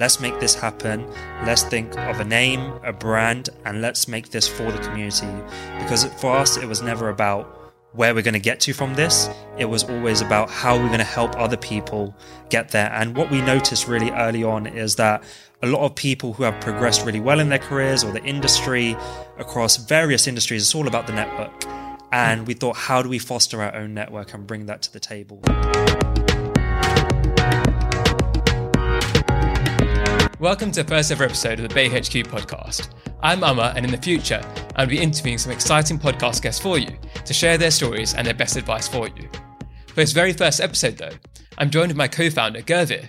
Let's make this happen. Let's think of a name, a brand, and let's make this for the community. Because for us, it was never about where we're going to get to from this. It was always about how we're going to help other people get there. And what we noticed really early on is that a lot of people who have progressed really well in their careers or the industry across various industries, it's all about the network. And we thought, how do we foster our own network and bring that to the table? Welcome to the first ever episode of the BAE HQ podcast. I'm Amar, and in the future, I'll be interviewing some exciting podcast guests for you to share their stories and their best advice for you. For this very first episode, though, I'm joined with my co founder, Gurvir,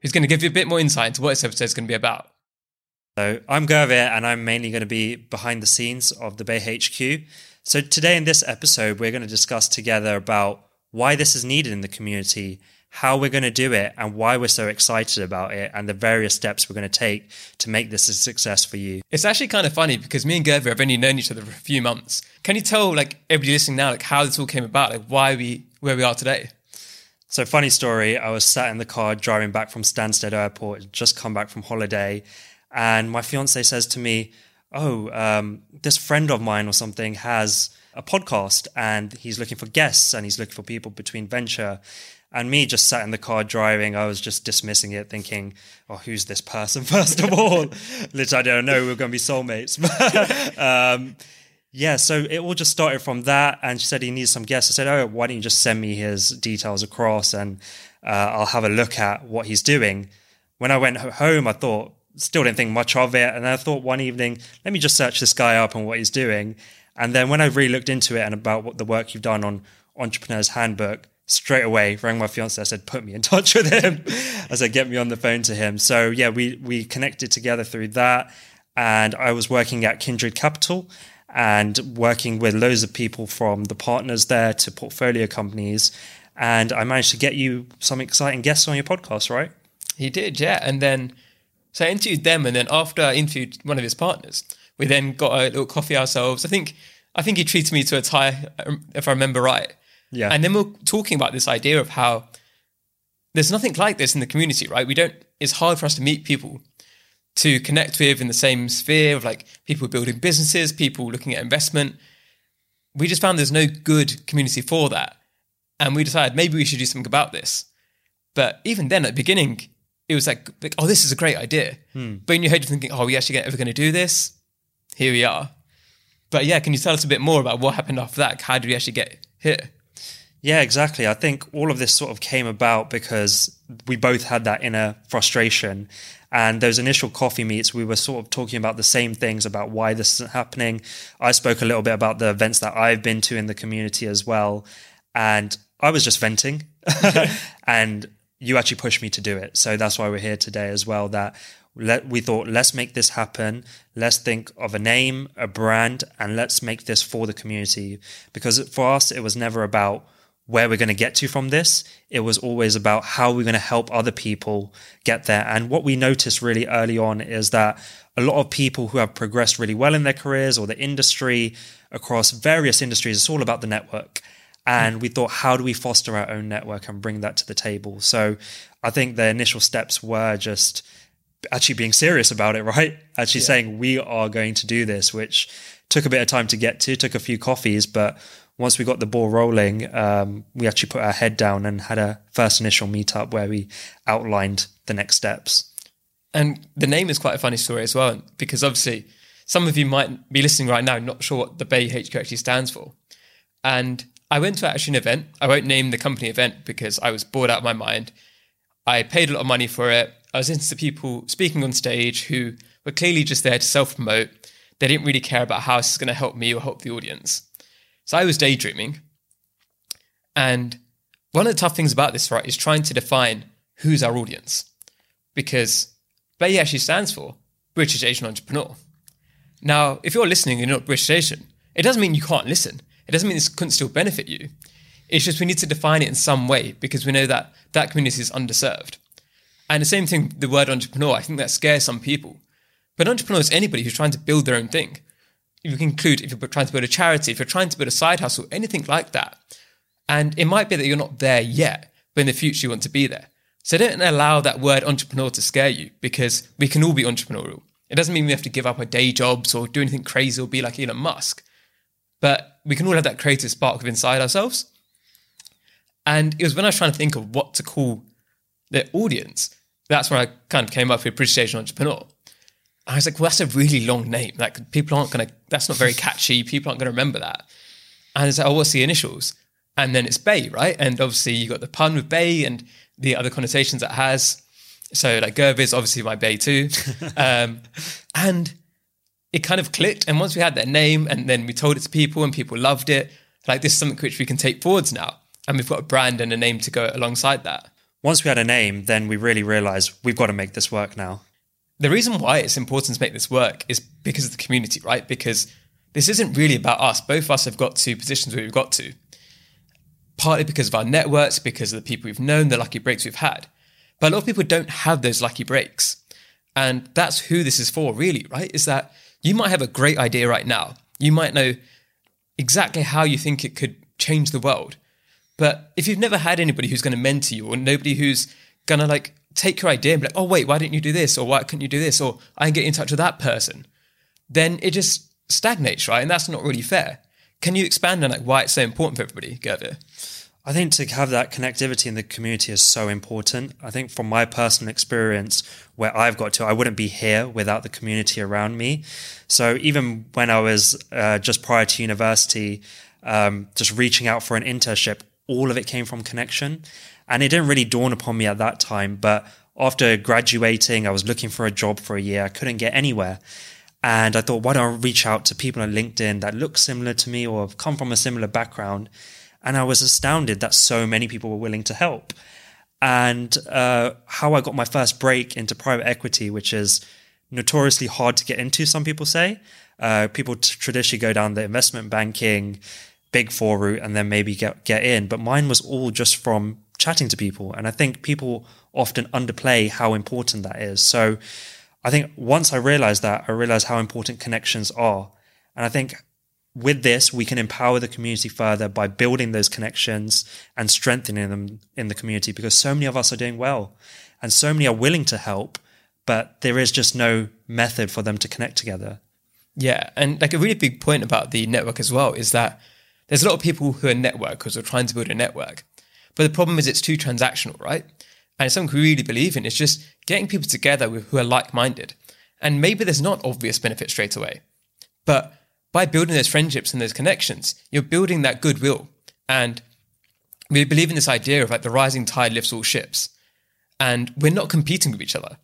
who's going to give you a bit more insight into what this episode is going to be about. So, I'm Gurvir, and I'm mainly going to be behind the scenes of the BAE HQ. So, today in this episode, we're going to discuss together about why this is needed in the community how we're going to do it and why we're so excited about it and the various steps we're going to take to make this a success for you. It's actually kind of funny because me and Gurvir have only known each other for a few months. Can you tell like everybody listening now like how this all came about, like why we where we are today? So funny story, I was sat in the car driving back from Stansted Airport, just come back from holiday, and my fiance says to me, "Oh, um, this friend of mine or something has a podcast and he's looking for guests and he's looking for people between venture." And me just sat in the car driving, I was just dismissing it, thinking, oh, who's this person, first of all? Literally, I don't know, we are going to be soulmates. um, yeah, so it all just started from that. And she said he needs some guests. I said, oh, why don't you just send me his details across and uh, I'll have a look at what he's doing. When I went home, I thought, still didn't think much of it. And I thought one evening, let me just search this guy up and what he's doing. And then when I really looked into it and about what the work you've done on Entrepreneur's Handbook, straight away rang my fiance. I said, "Put me in touch with him." I said, "Get me on the phone to him." So yeah, we we connected together through that, and I was working at Kindred Capital and working with loads of people from the partners there to portfolio companies, and I managed to get you some exciting guests on your podcast, right? He did, yeah, and then so I interviewed them, and then after I interviewed one of his partners, we then got a little coffee ourselves. I think I think he treated me to a tie, um, if I remember right yeah. And then we're talking about this idea of how there's nothing like this in the community, right? We don't, it's hard for us to meet people to connect with in the same sphere of like people building businesses, people looking at investment. We just found there's no good community for that. And we decided maybe we should do something about this. But even then, at the beginning, it was like, like oh, this is a great idea. Hmm. But in your head, you're thinking, oh, are we actually ever going to do this? Here we are. But yeah, can you tell us a bit more about what happened after that? How did we actually get here? Yeah, exactly. I think all of this sort of came about because we both had that inner frustration. And those initial coffee meets, we were sort of talking about the same things about why this isn't happening. I spoke a little bit about the events that I've been to in the community as well. And I was just venting. and you actually pushed me to do it. So that's why we're here today as well. That let, we thought, let's make this happen. Let's think of a name, a brand, and let's make this for the community. Because for us, it was never about where we're going to get to from this. It was always about how we're going to help other people get there. And what we noticed really early on is that a lot of people who have progressed really well in their careers or the industry across various industries, it's all about the network. And we thought, how do we foster our own network and bring that to the table? So I think the initial steps were just actually being serious about it, right? Actually yeah. saying, we are going to do this, which took a bit of time to get to, took a few coffees, but once we got the ball rolling, um, we actually put our head down and had a first initial meetup where we outlined the next steps. And the name is quite a funny story as well, because obviously some of you might be listening right now, not sure what the BAE HQ actually stands for. And I went to actually an event. I won't name the company event because I was bored out of my mind. I paid a lot of money for it. I was into the people speaking on stage who were clearly just there to self promote. They didn't really care about how this is going to help me or help the audience. So I was daydreaming. And one of the tough things about this, right, is trying to define who's our audience. Because BAE actually stands for British Asian Entrepreneur. Now, if you're listening and you're not British Asian, it doesn't mean you can't listen. It doesn't mean this couldn't still benefit you. It's just we need to define it in some way because we know that that community is underserved. And the same thing, the word entrepreneur, I think that scares some people. But entrepreneur is anybody who's trying to build their own thing you can include if you're trying to build a charity, if you're trying to build a side hustle, anything like that. And it might be that you're not there yet, but in the future you want to be there. So don't allow that word entrepreneur to scare you because we can all be entrepreneurial. It doesn't mean we have to give up our day jobs or do anything crazy or be like Elon Musk. But we can all have that creative spark of inside ourselves. And it was when I was trying to think of what to call the audience, that's when I kind of came up with British Asian Entrepreneur. I was like, well, that's a really long name. Like people aren't gonna that's not very catchy. People aren't gonna remember that. And it's like, oh, what's the initials? And then it's BAE, right? And obviously you got the pun with BAE and the other connotations it has. So like Gerv is obviously my BAE too. um, and it kind of clicked. And once we had that name and then we told it to people and people loved it, like this is something which we can take forwards now. And we've got a brand and a name to go alongside that. Once we had a name, then we really realized we've got to make this work now. The reason why it's important to make this work is because of the community, right? Because this isn't really about us. Both of us have got to positions where we've got to partly because of our networks, because of the people we've known, the lucky breaks we've had. But a lot of people don't have those lucky breaks. And that's who this is for, really, right? Is that you might have a great idea right now. You might know exactly how you think it could change the world. But if you've never had anybody who's going to mentor you or nobody who's going to like take your idea and be like, oh, wait, why didn't you do this? Or why couldn't you do this? Or I can get in touch with that person, then it just stagnates, right? And that's not really fair. Can you expand on like why it's so important for everybody, Gurvir? I think to have that connectivity in the community is so important. I think from my personal experience, where I've got to, I wouldn't be here without the community around me. So even when I was uh, just prior to university, um, just reaching out for an internship, all of it came from connection. And it didn't really dawn upon me at that time. But after graduating, I was looking for a job for a year. I couldn't get anywhere. And I thought, why don't I reach out to people on LinkedIn that look similar to me or have come from a similar background? And I was astounded that so many people were willing to help. And uh, how I got my first break into private equity, which is notoriously hard to get into, some people say. Uh, people t- traditionally go down the investment banking, big four route, and then maybe get, get in. But mine was all just from chatting to people. And I think people often underplay how important that is. So I think once I realized that, I realized how important connections are. And I think with this, we can empower the community further by building those connections and strengthening them in the community because so many of us are doing well and so many are willing to help, but there is just no method for them to connect together. Yeah. And like a really big point about the network as well is that there's a lot of people who are networkers or trying to build a network. But the problem is it's too transactional, right? And it's something we really believe in. It's just getting people together who are like minded. And maybe there's not obvious benefit straight away. But by building those friendships and those connections, you're building that goodwill. And we believe in this idea of like the rising tide lifts all ships. And we're not competing with each other.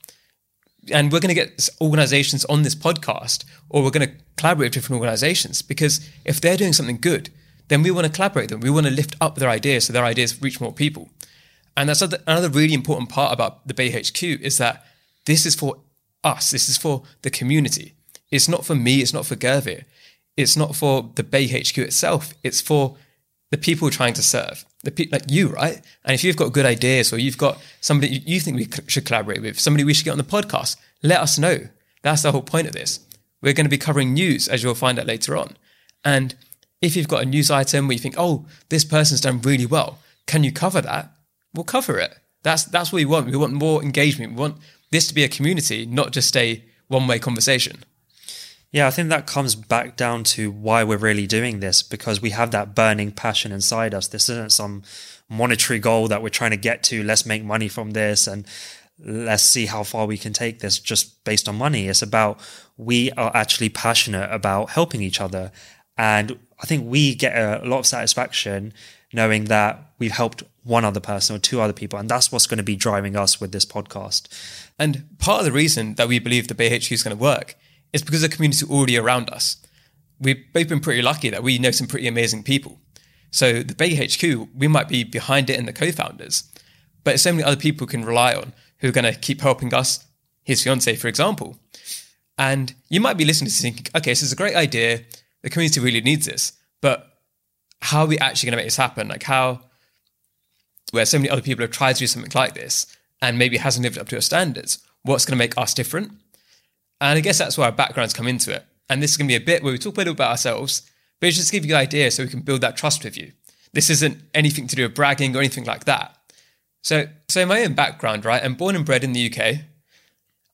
And we're going to get organizations on this podcast, or we're going to collaborate with different organizations because if they're doing something good, then we want to collaborate with them. We want to lift up their ideas so their ideas reach more people. And that's another really important part about the BAE HQ is that this is for us. This is for the community. It's not for me. It's not for Gurvir. It's not for the BAE HQ itself. It's for the people trying to serve, the people like you, right? And if you've got good ideas or you've got somebody you think we should collaborate with, somebody we should get on the podcast, let us know. That's the whole point of this. We're going to be covering news, as you'll find out later on. And if you've got a news item where you think, oh, this person's done really well, can you cover that? we'll cover it. That's that's what we want. We want more engagement. We want this to be a community, not just a one way conversation. Yeah, I think that comes back down to why we're really doing this because we have that burning passion inside us. This isn't some monetary goal that we're trying to get to. Let's make money from this and let's see how far we can take this just based on money. It's about we are actually passionate about helping each other. And I think we get a lot of satisfaction knowing that we've helped one other person or two other people. And that's what's going to be driving us with this podcast. And part of the reason that we believe the BAE HQ is going to work is because the community already around us. We've both been pretty lucky that we know some pretty amazing people. So the BAE HQ, we might be behind it and the co-founders, but so many other people can rely on who are going to keep helping us. His fiance, for example. And you might be listening to thinking, okay, this is a great idea. The community really needs this, but how are we actually going to make this happen? Like how where so many other people have tried to do something like this and maybe hasn't lived up to our standards, what's going to make us different? And I guess that's where our backgrounds come into it. And this is going to be a bit where we talk a little about ourselves, but it's just to give you an idea so we can build that trust with you. This isn't anything to do with bragging or anything like that. So, so my own background, right? I'm born and bred in the UK.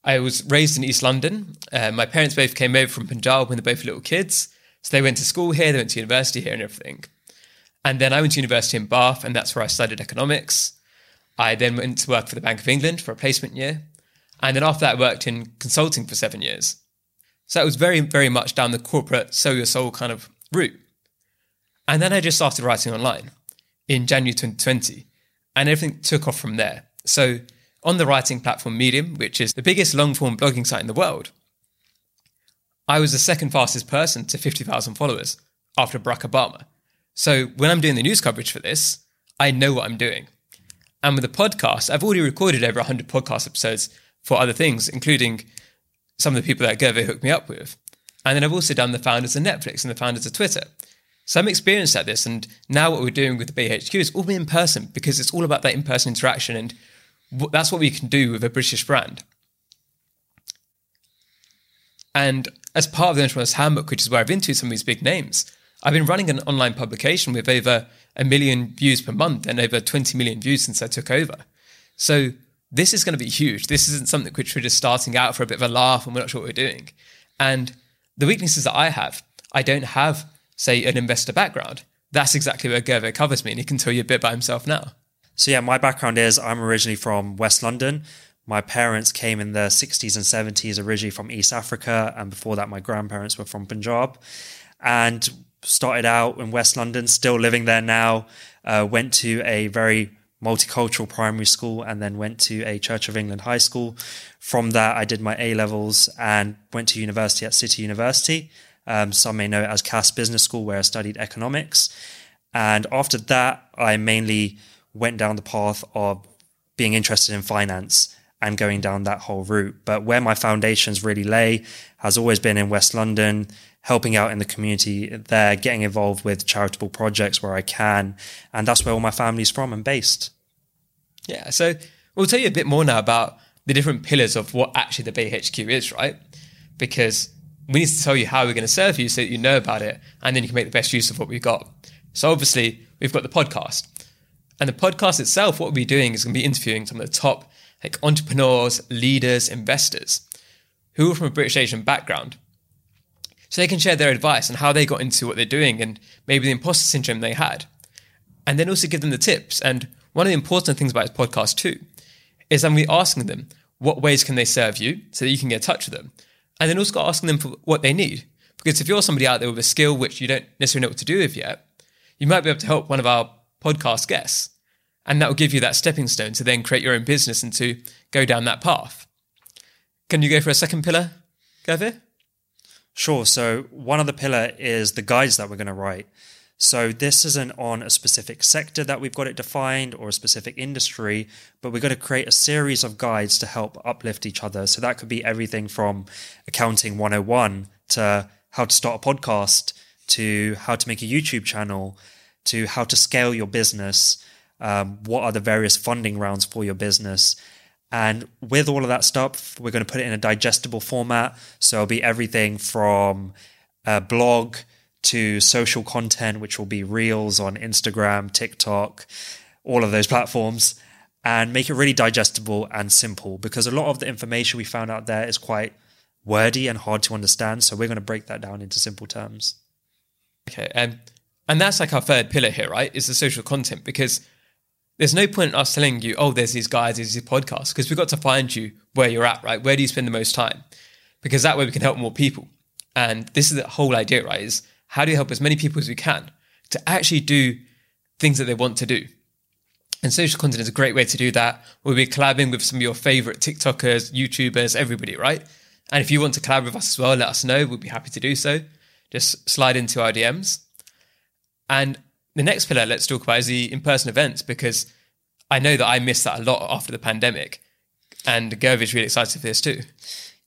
I was raised in East London. Uh, my parents both came over from Punjab when they were both little kids. So they went to school here, they went to university here and everything. And then I went to university in Bath, and that's where I studied economics. I then went to work for the Bank of England for a placement year. And then after that, I worked in consulting for seven years. So that was very, very much down the corporate sell your soul kind of route. And then I just started writing online in January 2020, and everything took off from there. So on the writing platform Medium, which is the biggest long form blogging site in the world, I was the second fastest person to 50,000 followers after Barack Obama. So when I'm doing the news coverage for this, I know what I'm doing. And with the podcast, I've already recorded over 100 podcast episodes for other things, including some of the people that Gurvir hooked me up with. And then I've also done the founders of Netflix and the founders of Twitter. So I'm experienced at this. And now what we're doing with the BAE HQ is all be in person because it's all about that in person interaction. And that's what we can do with a British brand. And as part of the Entrepreneur's Handbook, which is where I've interviewed some of these big names, I've been running an online publication with over a million views per month and over 20 million views since I took over. So this is going to be huge. This isn't something which we're just starting out for a bit of a laugh and we're not sure what we're doing. And the weaknesses that I have, I don't have, say, an investor background. That's exactly where Gurvir covers me, and he can tell you a bit about himself now. So, yeah, my background is I'm originally from West London. My parents came in the 60s and 70s, originally from East Africa. And before that, my grandparents were from Punjab. And started out in West London, still living there now. Uh, went to a very multicultural primary school and then went to a Church of England high school. From that, I did my A levels and went to university at City University. Um, some may know it as Cass Business School, where I studied economics. And after that, I mainly went down the path of being interested in finance and going down that whole route. But where my foundations really lay has always been in West London, helping out in the community there, getting involved with charitable projects where I can. And that's where all my family's from and based. Yeah. So we'll tell you a bit more now about the different pillars of what actually the BAE HQ is, right? Because we need to tell you how we're going to serve you so that you know about it and then you can make the best use of what we've got. So obviously, we've got the podcast. And the podcast itself, what we'll be doing is going to be interviewing some of the top like entrepreneurs, leaders, investors who are from a British Asian background so they can share their advice on how they got into what they're doing and maybe the imposter syndrome they had. And then also give them the tips. And one of the important things about this podcast too is I'm be asking them what ways can they serve you so that you can get in touch with them. And then also asking them for what they need. Because if you're somebody out there with a skill which you don't necessarily know what to do with yet, you might be able to help one of our podcast guests. And that will give you that stepping stone to then create your own business and to go down that path. Can you go for a second pillar, Gurvir? Sure. So one of the pillar is the guides that we're going to write. So this isn't on a specific sector that we've got it defined or a specific industry, but we're going to create a series of guides to help uplift each other. So that could be everything from accounting 101 to how to start a podcast to how to make a YouTube channel to how to scale your business. Um, what are the various funding rounds for your business? And with all of that stuff, we're going to put it in a digestible format. So it'll be everything from a blog to social content, which will be reels on Instagram, TikTok, all of those platforms, and make it really digestible and simple because a lot of the information we found out there is quite wordy and hard to understand. So we're going to break that down into simple terms. Okay. Um, and that's like our third pillar here, right? Is the social content because there's no point in us telling you, oh, there's these guys, there's these podcasts, because we've got to find you where you're at, right? Where do you spend the most time? Because that way we can help more people. And this is the whole idea, right? Is how do you help as many people as we can to actually do things that they want to do? And social content is a great way to do that. We'll be collabing with some of your favorite TikTokers, YouTubers, everybody, right? And if you want to collab with us as well, let us know. We'll be happy to do so. Just slide into our DMs. And the next pillar let's talk about is the in-person events because I know that I missed that a lot after the pandemic, and Gurvir is really excited for this too.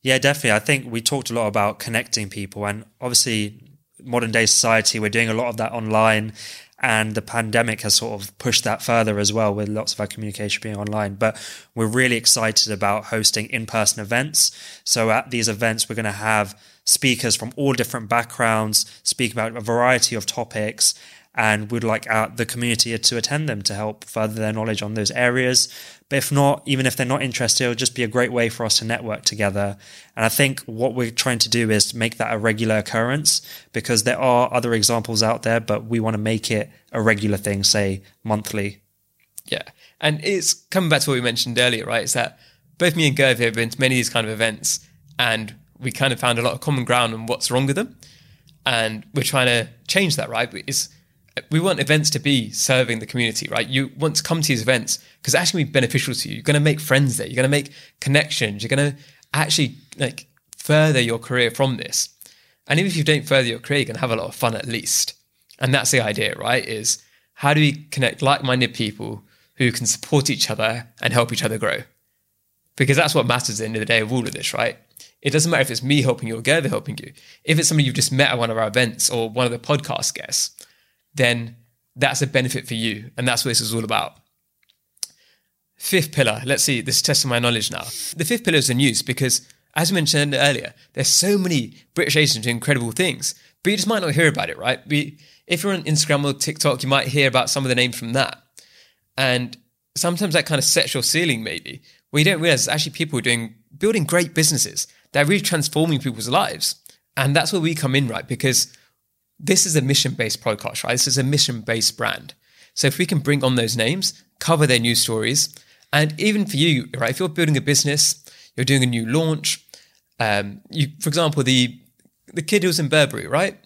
Yeah, definitely. I think we talked a lot about connecting people, and obviously, modern day society, we're doing a lot of that online, and the pandemic has sort of pushed that further as well, with lots of our communication being online. But we're really excited about hosting in person events. So at these events, we're going to have speakers from all different backgrounds speak about a variety of topics and would like the community to attend them to help further their knowledge on those areas. But if not, even if they're not interested, it'll just be a great way for us to network together. And I think what we're trying to do is make that a regular occurrence because there are other examples out there, but we want to make it a regular thing, say monthly. Yeah. And it's coming back to what we mentioned earlier, right? It's that both me and Gervy have been to many of these kind of events and we kind of found a lot of common ground on what's wrong with them. And we're trying to change that, right? It's, we want events to be serving the community, right? You want to come to these events because it's actually be beneficial to you. You're going to make friends there. You're going to make connections. You're going to actually like further your career from this. And even if you don't further your career, you can have a lot of fun at least. And that's the idea, right? Is how do we connect like-minded people who can support each other and help each other grow? Because that's what matters at the end of the day of all of this, right? It doesn't matter if it's me helping you or Gerda helping you. If it's somebody you've just met at one of our events or one of the podcast guests, then that's a benefit for you. And that's what this is all about. Fifth pillar, let's see, this is testing my knowledge now. The fifth pillar is the news because, as mentioned earlier, there's so many British Asians doing incredible things, but you just might not hear about it, right? We, if you're on Instagram or TikTok, you might hear about some of the names from that. And sometimes that kind of sets your ceiling, maybe, where you don't realize it's actually people doing building great businesses that are really transforming people's lives. And that's where we come in, right? Because this is a mission based podcast, right? This is a mission based brand. So if we can bring on those names, cover their news stories, and even for you, right? If you're building a business, you're doing a new launch. Um, you, for example, the the kid who was in Burberry, right?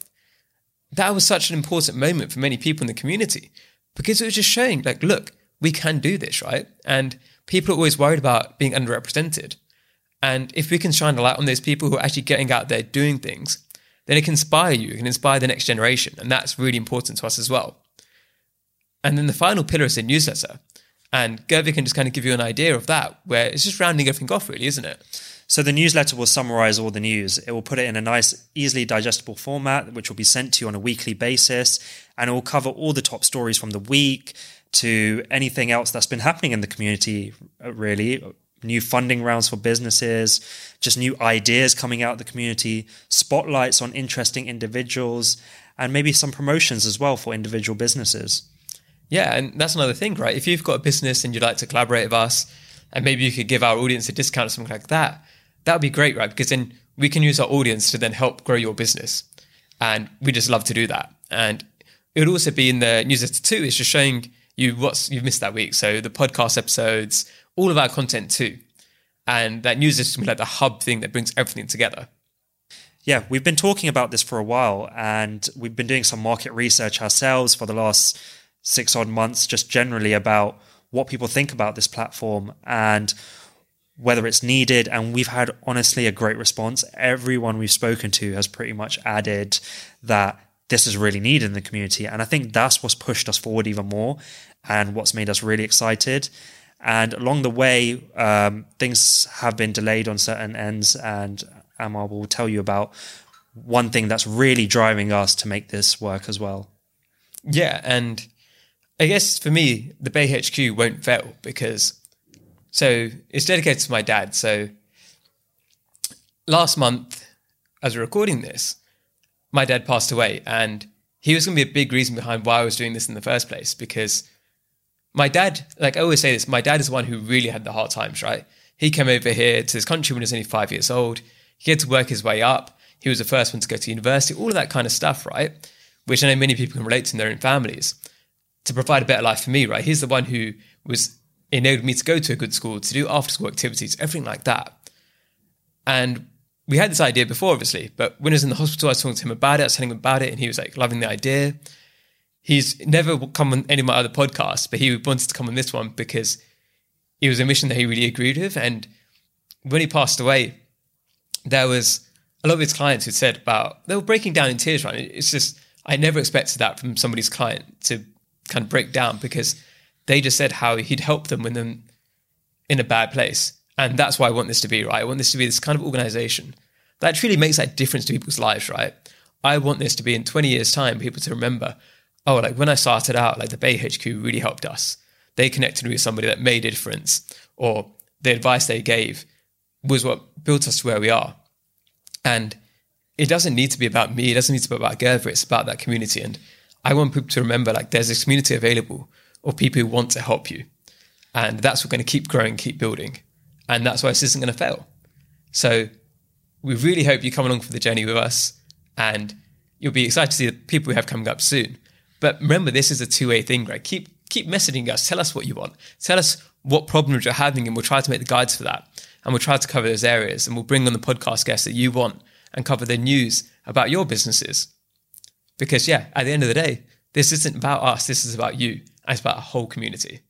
That was such an important moment for many people in the community because it was just showing, like, look, we can do this, right? And people are always worried about being underrepresented. And if we can shine a light on those people who are actually getting out there doing things, then it can inspire you, it can inspire the next generation. And that's really important to us as well. And then the final pillar is a newsletter. And Gervy can just kind of give you an idea of that, where it's just rounding everything off, really, isn't it? So the newsletter will summarize all the news. It will put it in a nice, easily digestible format, which will be sent to you on a weekly basis. And it will cover all the top stories from the week to anything else that's been happening in the community, really. New funding rounds for businesses, just new ideas coming out of the community, spotlights on interesting individuals, and maybe some promotions as well for individual businesses. Yeah, and that's another thing, right? If you've got a business and you'd like to collaborate with us, and maybe you could give our audience a discount or something like that, that would be great, right? Because then we can use our audience to then help grow your business. And we just love to do that. And it would also be in the newsletter too, it's just showing you what's you've missed that week. So the podcast episodes, all of our content too. And that newsletter is like the hub thing that brings everything together. Yeah, we've been talking about this for a while and we've been doing some market research ourselves for the last six odd months, just generally about what people think about this platform and whether it's needed. And we've had honestly a great response. Everyone we've spoken to has pretty much added that this is really needed in the community. And I think that's what's pushed us forward even more and what's made us really excited. And along the way, um, things have been delayed on certain ends. And Amar will tell you about one thing that's really driving us to make this work as well. Yeah. And I guess for me, the BAE HQ won't fail because so it's dedicated to my dad. So last month, as we're recording this, my dad passed away, and he was going to be a big reason behind why I was doing this in the first place. Because my dad, like I always say this, my dad is the one who really had the hard times. Right? He came over here to this country when he was only five years old. He had to work his way up. He was the first one to go to university. All of that kind of stuff, right? Which I know many people can relate to in their own families to provide a better life for me, right? He's the one who was enabled me to go to a good school, to do after school activities, everything like that. And we had this idea before, obviously, but when I was in the hospital, I was talking to him about it, I was telling him about it, and he was like loving the idea. He's never come on any of my other podcasts, but he wanted to come on this one because it was a mission that he really agreed with. And when he passed away, there was a lot of his clients who said about they were breaking down in tears, right? It's just I never expected that from somebody's client to kind of break down because they just said how he'd help them when them in a bad place. And that's why I want this to be, right? I want this to be this kind of organization that truly makes that difference to people's lives, right? I want this to be in 20 years' time, people to remember, oh, like when I started out, like the BAE HQ really helped us. They connected me with somebody that made a difference, or the advice they gave was what built us to where we are. And it doesn't need to be about me, it doesn't need to be about Gerther, it's about that community. And I want people to remember like there's this community available of people who want to help you. And that's what's going to keep growing, keep building. And that's why this isn't going to fail. So we really hope you come along for the journey with us and you'll be excited to see the people we have coming up soon. But remember, this is a two-way thing, right? Keep keep messaging us. Tell us what you want. Tell us what problems you're having, and we'll try to make the guides for that. And we'll try to cover those areas, and we'll bring on the podcast guests that you want and cover the news about your businesses. Because yeah, at the end of the day, this isn't about us. This is about you. And it's about a whole community.